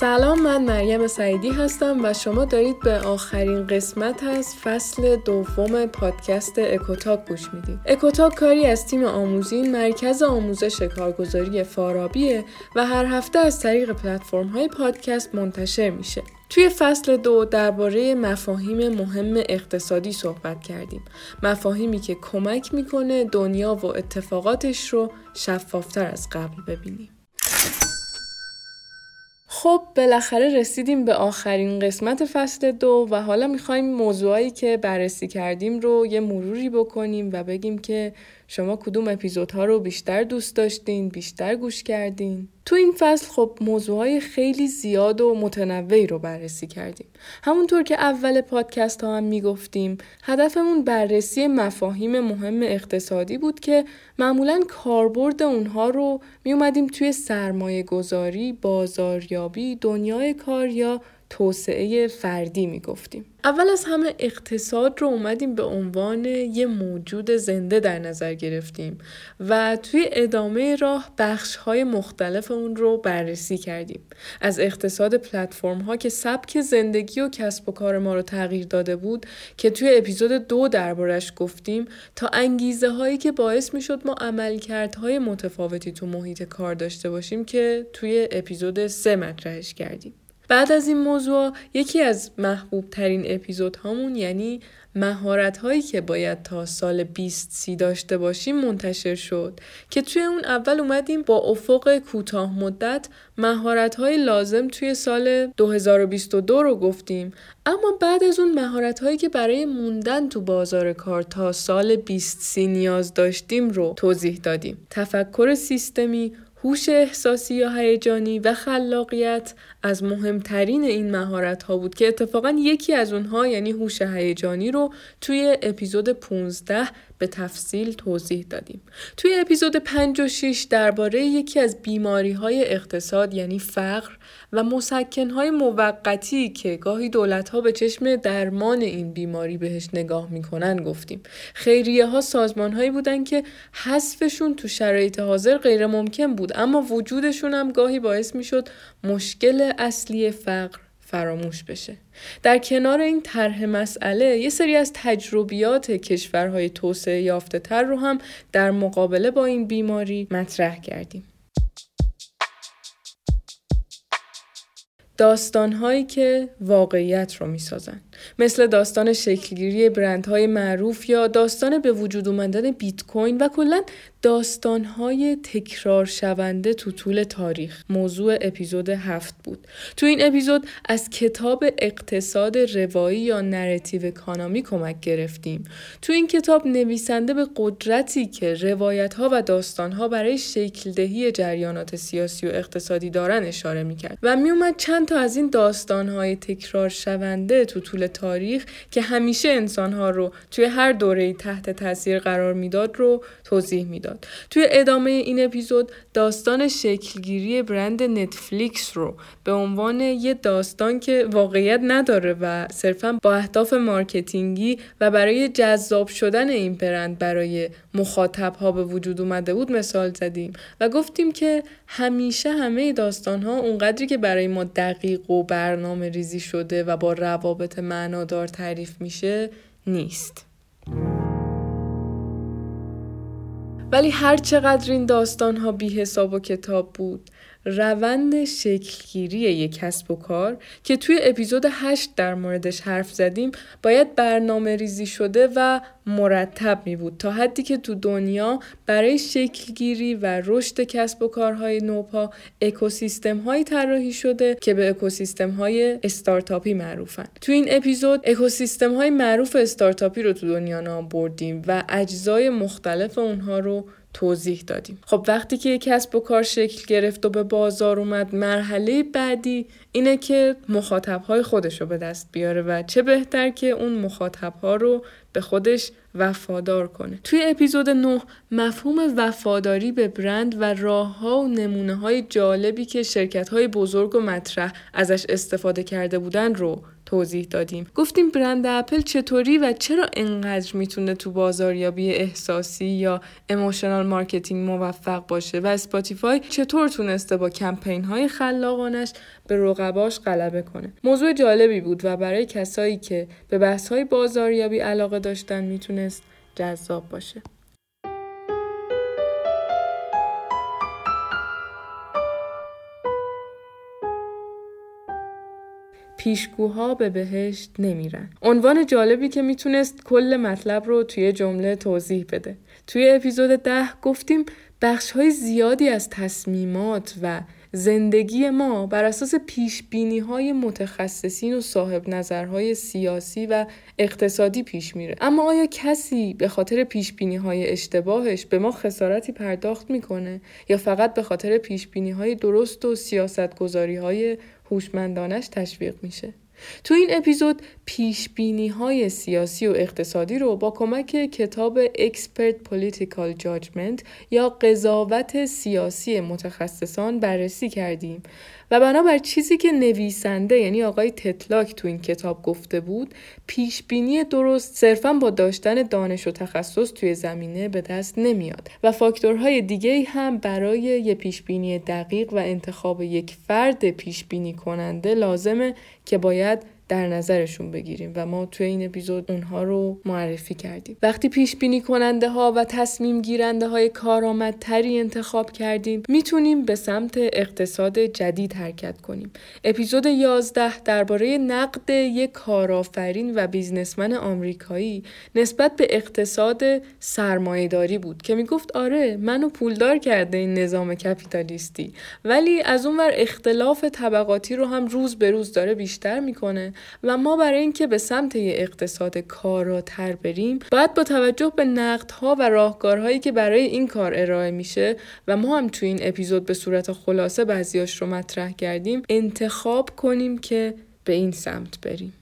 سلام من مریم سعیدی هستم و شما دارید به آخرین قسمت از فصل دوم پادکست اکوتاک گوش می‌دید. اکوتاک کاری از تیم آموزین مرکز آموزش کارگزاری فارابیه و هر هفته از طریق پلتفرم های پادکست منتشر میشه. توی فصل دو درباره مفاهیم مهم اقتصادی صحبت کردیم. مفاهیمی که کمک می‌کنه دنیا و اتفاقاتش رو شفافتر از قبل ببینیم. خب بالاخره رسیدیم به آخرین قسمت فصل دو و حالا می‌خوایم موضوعایی که بررسی کردیم رو یه مروری بکنیم و بگیم که شما کدوم اپیزودها رو بیشتر دوست داشتین بیشتر گوش کردین؟ تو این فصل خب موضوعهای خیلی زیاد و متنوعی رو بررسی کردیم. همونطور که اول پادکست ها هم می‌گفتیم هدفمون بررسی مفاهیم مهم اقتصادی بود که معمولا کاربرد اونها رو میومدیم توی سرمایه گذاری، بازاریابی، دنیای کار یا توسعه فردی می‌گفتیم. اول از همه اقتصاد رو اومدیم به عنوان یه موجود زنده در نظر گرفتیم و توی ادامه راه بخش های مختلف اون رو بررسی کردیم. از اقتصاد پلتفرم ها که سبک زندگی و کسب و کار ما رو تغییر داده بود که توی اپیزود دو دربارش گفتیم تا انگیزه هایی که باعث می شد ما عملکردهای متفاوتی تو محیط کار داشته باشیم که توی اپیزود سه مطرحش کردیم. بعد از این موضوع یکی از محبوب ترین اپیزود هامون یعنی مهارت هایی که باید تا سال 20 سی داشته باشیم منتشر شد که توی اون اول اومدیم با افق کوتاه مدت مهارت های لازم توی سال 2022 رو گفتیم. اما بعد از اون مهارت هایی که برای موندن تو بازار کار تا سال 20 سی نیاز داشتیم رو توضیح دادیم. تفکر سیستمی هوش احساسی یا هیجانی و خلاقیت از مهمترین این مهارت ها بود که اتفاقا یکی از اونها یعنی هوش هیجانی رو توی اپیزود 15 به تفصیل توضیح دادیم. توی اپیزود 5 و 6 درباره یکی از بیماری های اقتصاد یعنی فقر و مسکن های موقتی که گاهی دولت ها به چشم درمان این بیماری بهش نگاه می‌کنن گفتیم. خیریه ها سازمان هایی بودن که حذفشون تو شرایط حاضر غیر ممکن بود اما وجودشون هم گاهی باعث می‌شد مشکل اصلی فقر فراموش بشه. در کنار این طرح مسئله یه سری از تجربیات کشورهای توسعه یافته تر رو هم در مقابله با این بیماری مطرح کردیم. داستانهایی که واقعیت رو می‌سازن مثل داستان شکلگیری برندهای معروف یا داستان به وجود اومدن بیت کوین و کلا داستانهای تکرار شونده تو طول تاریخ. موضوع اپیزود هفت بود. تو این اپیزود از کتاب اقتصاد روایی یا narrative economy کمک گرفتیم. تو این کتاب نویسنده به قدرتی که روایت ها و داستان ها برای شکل دهی جریانات سیاسی و اقتصادی دارن اشاره می‌کرد. و میومد چند تا از این داستان های تکرار شونده تو طول تاریخ که همیشه انسان ها رو توی هر دوره تحت تاثیر قرار می‌داد رو توضیح می‌داد. توی ادامه این اپیزود داستان شکلگیری برند نتفلیکس رو به عنوان یه داستان که واقعیت نداره و صرفا با اهداف marketing ی و برای جذاب شدن این برند برای مخاطب ها به وجود اومده بود مثال زدیم و گفتیم که همیشه همه داستان ها اونقدری که برای ما دقیق و برنامه ریزی شده و با روابط معنادار تعریف میشه نیست. ولی هر چقدر این داستان ها بی حساب و کتاب بود روند شکلگیری یک کسب و کار که توی اپیزود 8 در موردش حرف زدیم باید برنامه ریزی شده و مرتب می بود تا حدی که تو دنیا برای شکلگیری و رشد کسب و کارهای نوپا اکوسیستم هایی طراحی شده که به اکوسیستم های استارتاپی معروفن. تو این اپیزود اکوسیستم های معروف استارتاپی رو تو دنیا نام بردیم و اجزای مختلف اونها رو توضیح دادیم. خب وقتی که یک کسب و کار شکل گرفت و به بازار اومد مرحله بعدی اینه که مخاطبهای خودش رو به دست بیاره و چه بهتر که اون مخاطبها رو به خودش وفادار کنه. توی اپیزود 9 مفهوم وفاداری به برند و راه ها و نمونه های جالبی که شرکت های بزرگ و مطرح ازش استفاده کرده بودن رو توضیح دادیم. گفتیم برند اپل چطوری و چرا انقدر می‌تونه تو بازاریابی احساسی یا emotional marketing موفق باشه و اسپاتیفای چطور تونسته با کمپین های خلاقانش به رقباش غلبه کنه؟ موضوع جالبی بود و برای کسایی که به بحث های بازاریابی علاقه داشتن می‌تونست جذاب باشه. پیشگوها به بهشت نمیرن. عنوان جالبی که می‌تونست کل مطلب رو توی جمله توضیح بده. توی اپیزود ده گفتیم بخش های زیادی از تصمیمات و زندگی ما بر اساس پیش بینی های متخصصین و صاحب نظرهای سیاسی و اقتصادی پیش میره. اما آیا کسی به خاطر پیش بینی های اشتباهش به ما خسارتی پرداخت می‌کنه یا فقط به خاطر پیش بینی های درست و سیاست گذاری های هوشمندانش تشویق میشه؟ تو این اپیزود پیش بینی های سیاسی و اقتصادی رو با کمک کتاب Expert Political Judgment یا قضاوت سیاسی متخصصان بررسی کردیم. و بنابر چیزی که نویسنده یعنی آقای تتلاک تو این کتاب گفته بود پیش بینی درست صرفا با داشتن دانش و تخصص توی زمینه به دست نمیاد. و فاکتورهای دیگه هم برای یه پیش بینی دقیق و انتخاب یک فرد پیش بینی کننده لازمه که باید در نظرشون بگیریم و ما توی این اپیزود اونها رو معرفی کردیم. وقتی پیش بینی کننده ها و تصمیم گیرنده های کارآمدتری انتخاب کردیم می‌تونیم به سمت اقتصاد جدید حرکت کنیم. اپیزود 11 درباره نقد یک کارآفرین و بیزنسمن آمریکایی نسبت به اقتصاد سرمایهداری بود که می‌گفت آره منو پولدار کرده این نظام کپیتالیستی. ولی از اونور اختلاف طبقاتی رو هم روز به روز داره بیشتر می‌کنه و ما برای اینکه به سمت اقتصاد کاراتر بریم باید با توجه به نقدها و راهکارهایی که برای این کار ارائه میشه و ما هم تو این اپیزود به صورت خلاصه بعضیاش رو مطرح کردیم انتخاب کنیم که به این سمت بریم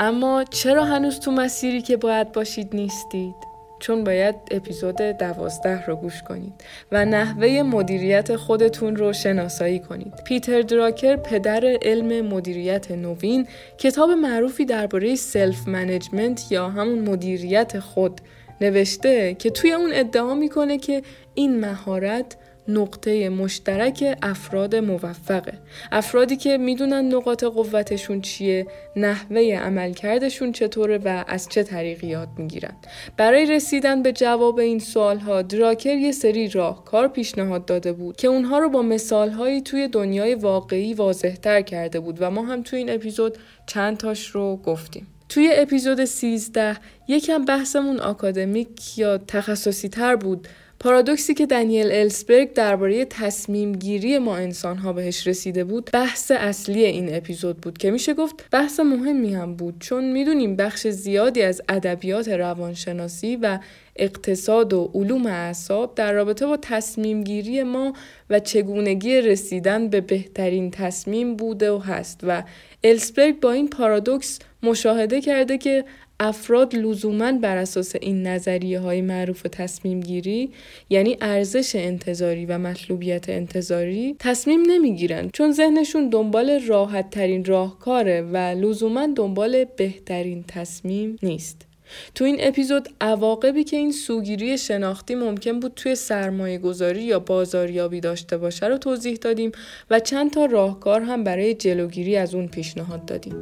اما چرا هنوز تو مسیری که باید باشید نیستید؟ چون باید اپیزود دوازده رو گوش کنید و نحوه مدیریت خودتون رو شناسایی کنید. پیتر دراکر پدر علم مدیریت نوین کتاب معروفی درباره self management یا همون مدیریت خود نوشته که توی اون ادعا می‌کنه که این مهارت نقطه مشترک افراد موفقه. افرادی که می‌دونن نقاط قوتشون چیه نحوه عملکردشون چطوره و از چه طریقی یاد می‌گیرن. برای رسیدن به جواب این سوال ها دراکر یه سری راهکار پیشنهاد داده بود که اونها رو با مثال هایی توی دنیای واقعی واضحتر کرده بود و ما هم توی این اپیزود چند تاش رو گفتیم. توی اپیزود 13 یکم بحثمون آکادمیک یا تخصصی تر بود. پارادوکسی که دنیل السبرگ درباره تصمیم گیری ما انسان ها بهش رسیده بود بحث اصلی این اپیزود بود که میشه گفت بحث مهمی هم بود چون می‌دونیم بخش زیادی از ادبیات روانشناسی و اقتصاد و علوم اعصاب در رابطه با تصمیم گیری ما و چگونگی رسیدن به بهترین تصمیم بوده و هست و السبرگ با این پارادوکس مشاهده کرده که افراد لزوما بر اساس این نظریه های معروف تصمیم گیری یعنی ارزش انتظاری و مطلوبیت انتظاری تصمیم نمی‌گیرن چون ذهنشون دنبال راحت ترین راهکاره و لزوما دنبال بهترین تصمیم نیست. تو این اپیزود عواقبی که این سوگیری شناختی ممکن بود توی سرمایه گذاری یا بازاریابی داشته باشه رو توضیح دادیم و چند تا راهکار هم برای جلوگیری از اون پیشنهاد دادیم.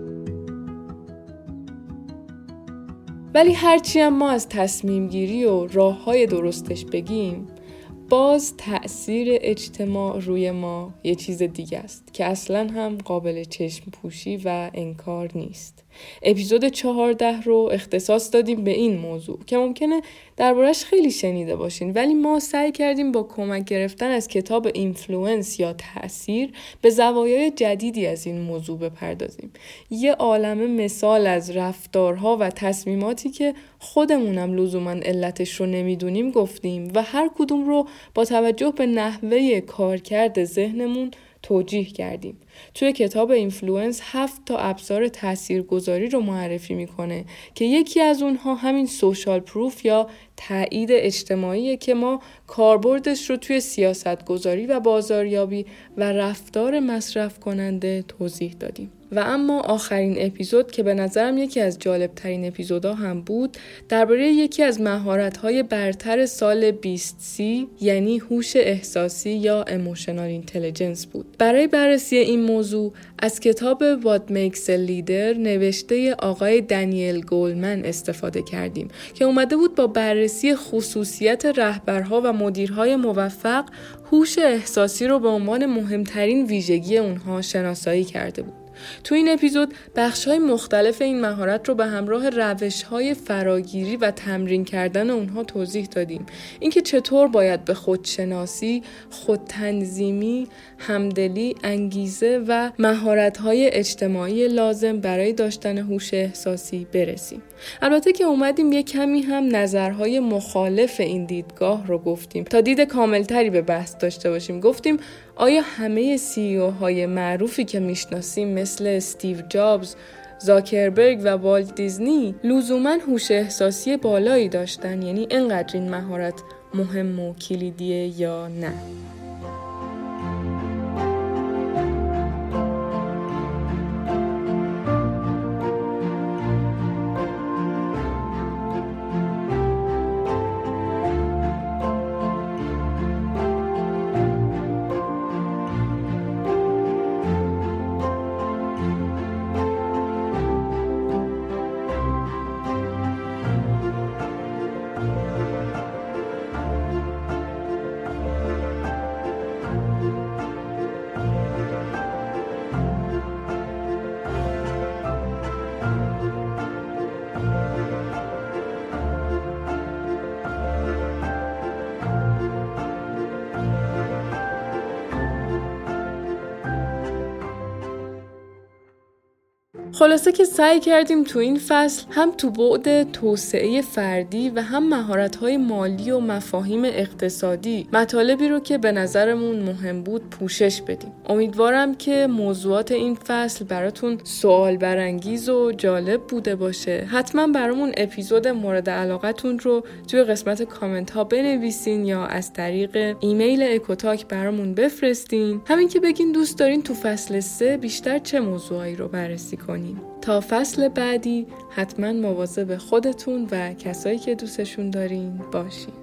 ولی هرچی هم ما از تصمیم گیری و راه های درستش بگیم باز تأثیر اجتماع روی ما یه چیز دیگه است که اصلا هم قابل چشم پوشی و انکار نیست. اپیزود چهارده رو اختصاص دادیم به این موضوع که ممکنه دربارش خیلی شنیده باشین ولی ما سعی کردیم با کمک گرفتن از کتاب Influence یا تاثیر به زوایای جدیدی از این موضوع بپردازیم یه عالمه مثال از رفتارها و تصمیماتی که خودمونم لزوما علتش رو نمی‌دونیم گفتیم و هر کدوم رو با توجه به نحوه کارکرد ذهنمون توجیه کردیم. توی کتاب Influence هفت تا ابزار تاثیرگذاری رو معرفی می‌کنه که یکی از اونها همین social proof یا تایید اجتماعی که ما کاربردش رو توی سیاست گذاری و بازاریابی و رفتار مصرف کننده توضیح دادیم. و اما آخرین اپیزود که به نظرم یکی از جالب ترین اپیزودها هم بود درباره یکی از مهارت های برتر سال 20 یعنی هوش احساسی یا emotional intelligence بود. برای بررسی این موضوع از کتاب What Makes a Leader نوشته آقای دنیل گولمن استفاده کردیم که اومده بود با بررسی خصوصیت رهبرها و مدیرهای موفق هوش احساسی رو به عنوان مهمترین ویژگی اونها شناسایی کرده بود. تو این اپیزود بخش های مختلف این مهارت رو به همراه روش های فراگیری و تمرین کردن اونها توضیح دادیم. اینکه چطور باید به خودشناسی، خودتنظیمی، همدلی، انگیزه و مهارت های اجتماعی لازم برای داشتن هوش احساسی برسیم. البته که اومدیم یه کمی هم نظرهای مخالف این دیدگاه رو گفتیم. تا دید کاملتری به بحث داشته باشیم. گفتیم آیا همه سی او های معروفی که می‌شناسیم مثل استیو جابز زاکربرگ و والت دیزنی لزوما هوش احساسی بالایی داشتن؟ یعنی انقدر این مهارت مهم و کلیدیه یا نه؟ خلاصه که سعی کردیم تو این فصل هم تو بعد توسعه فردی و هم مهارت‌های مالی و مفاهیم اقتصادی مطالبی رو که به نظرمون مهم بود پوشش بدیم. امیدوارم که موضوعات این فصل براتون سوال برانگیز و جالب بوده باشه. حتما برامون اپیزود مورد علاقتون رو توی قسمت کامنت ها بنویسین یا از طریق ایمیل اکوتاک برامون بفرستین. همین که بگین دوست دارین تو فصل سه بیشتر چه موضوعایی رو بررسی کنین. تا فصل بعدی حتما مواظب خودتون و کسایی که دوستشون دارین باشین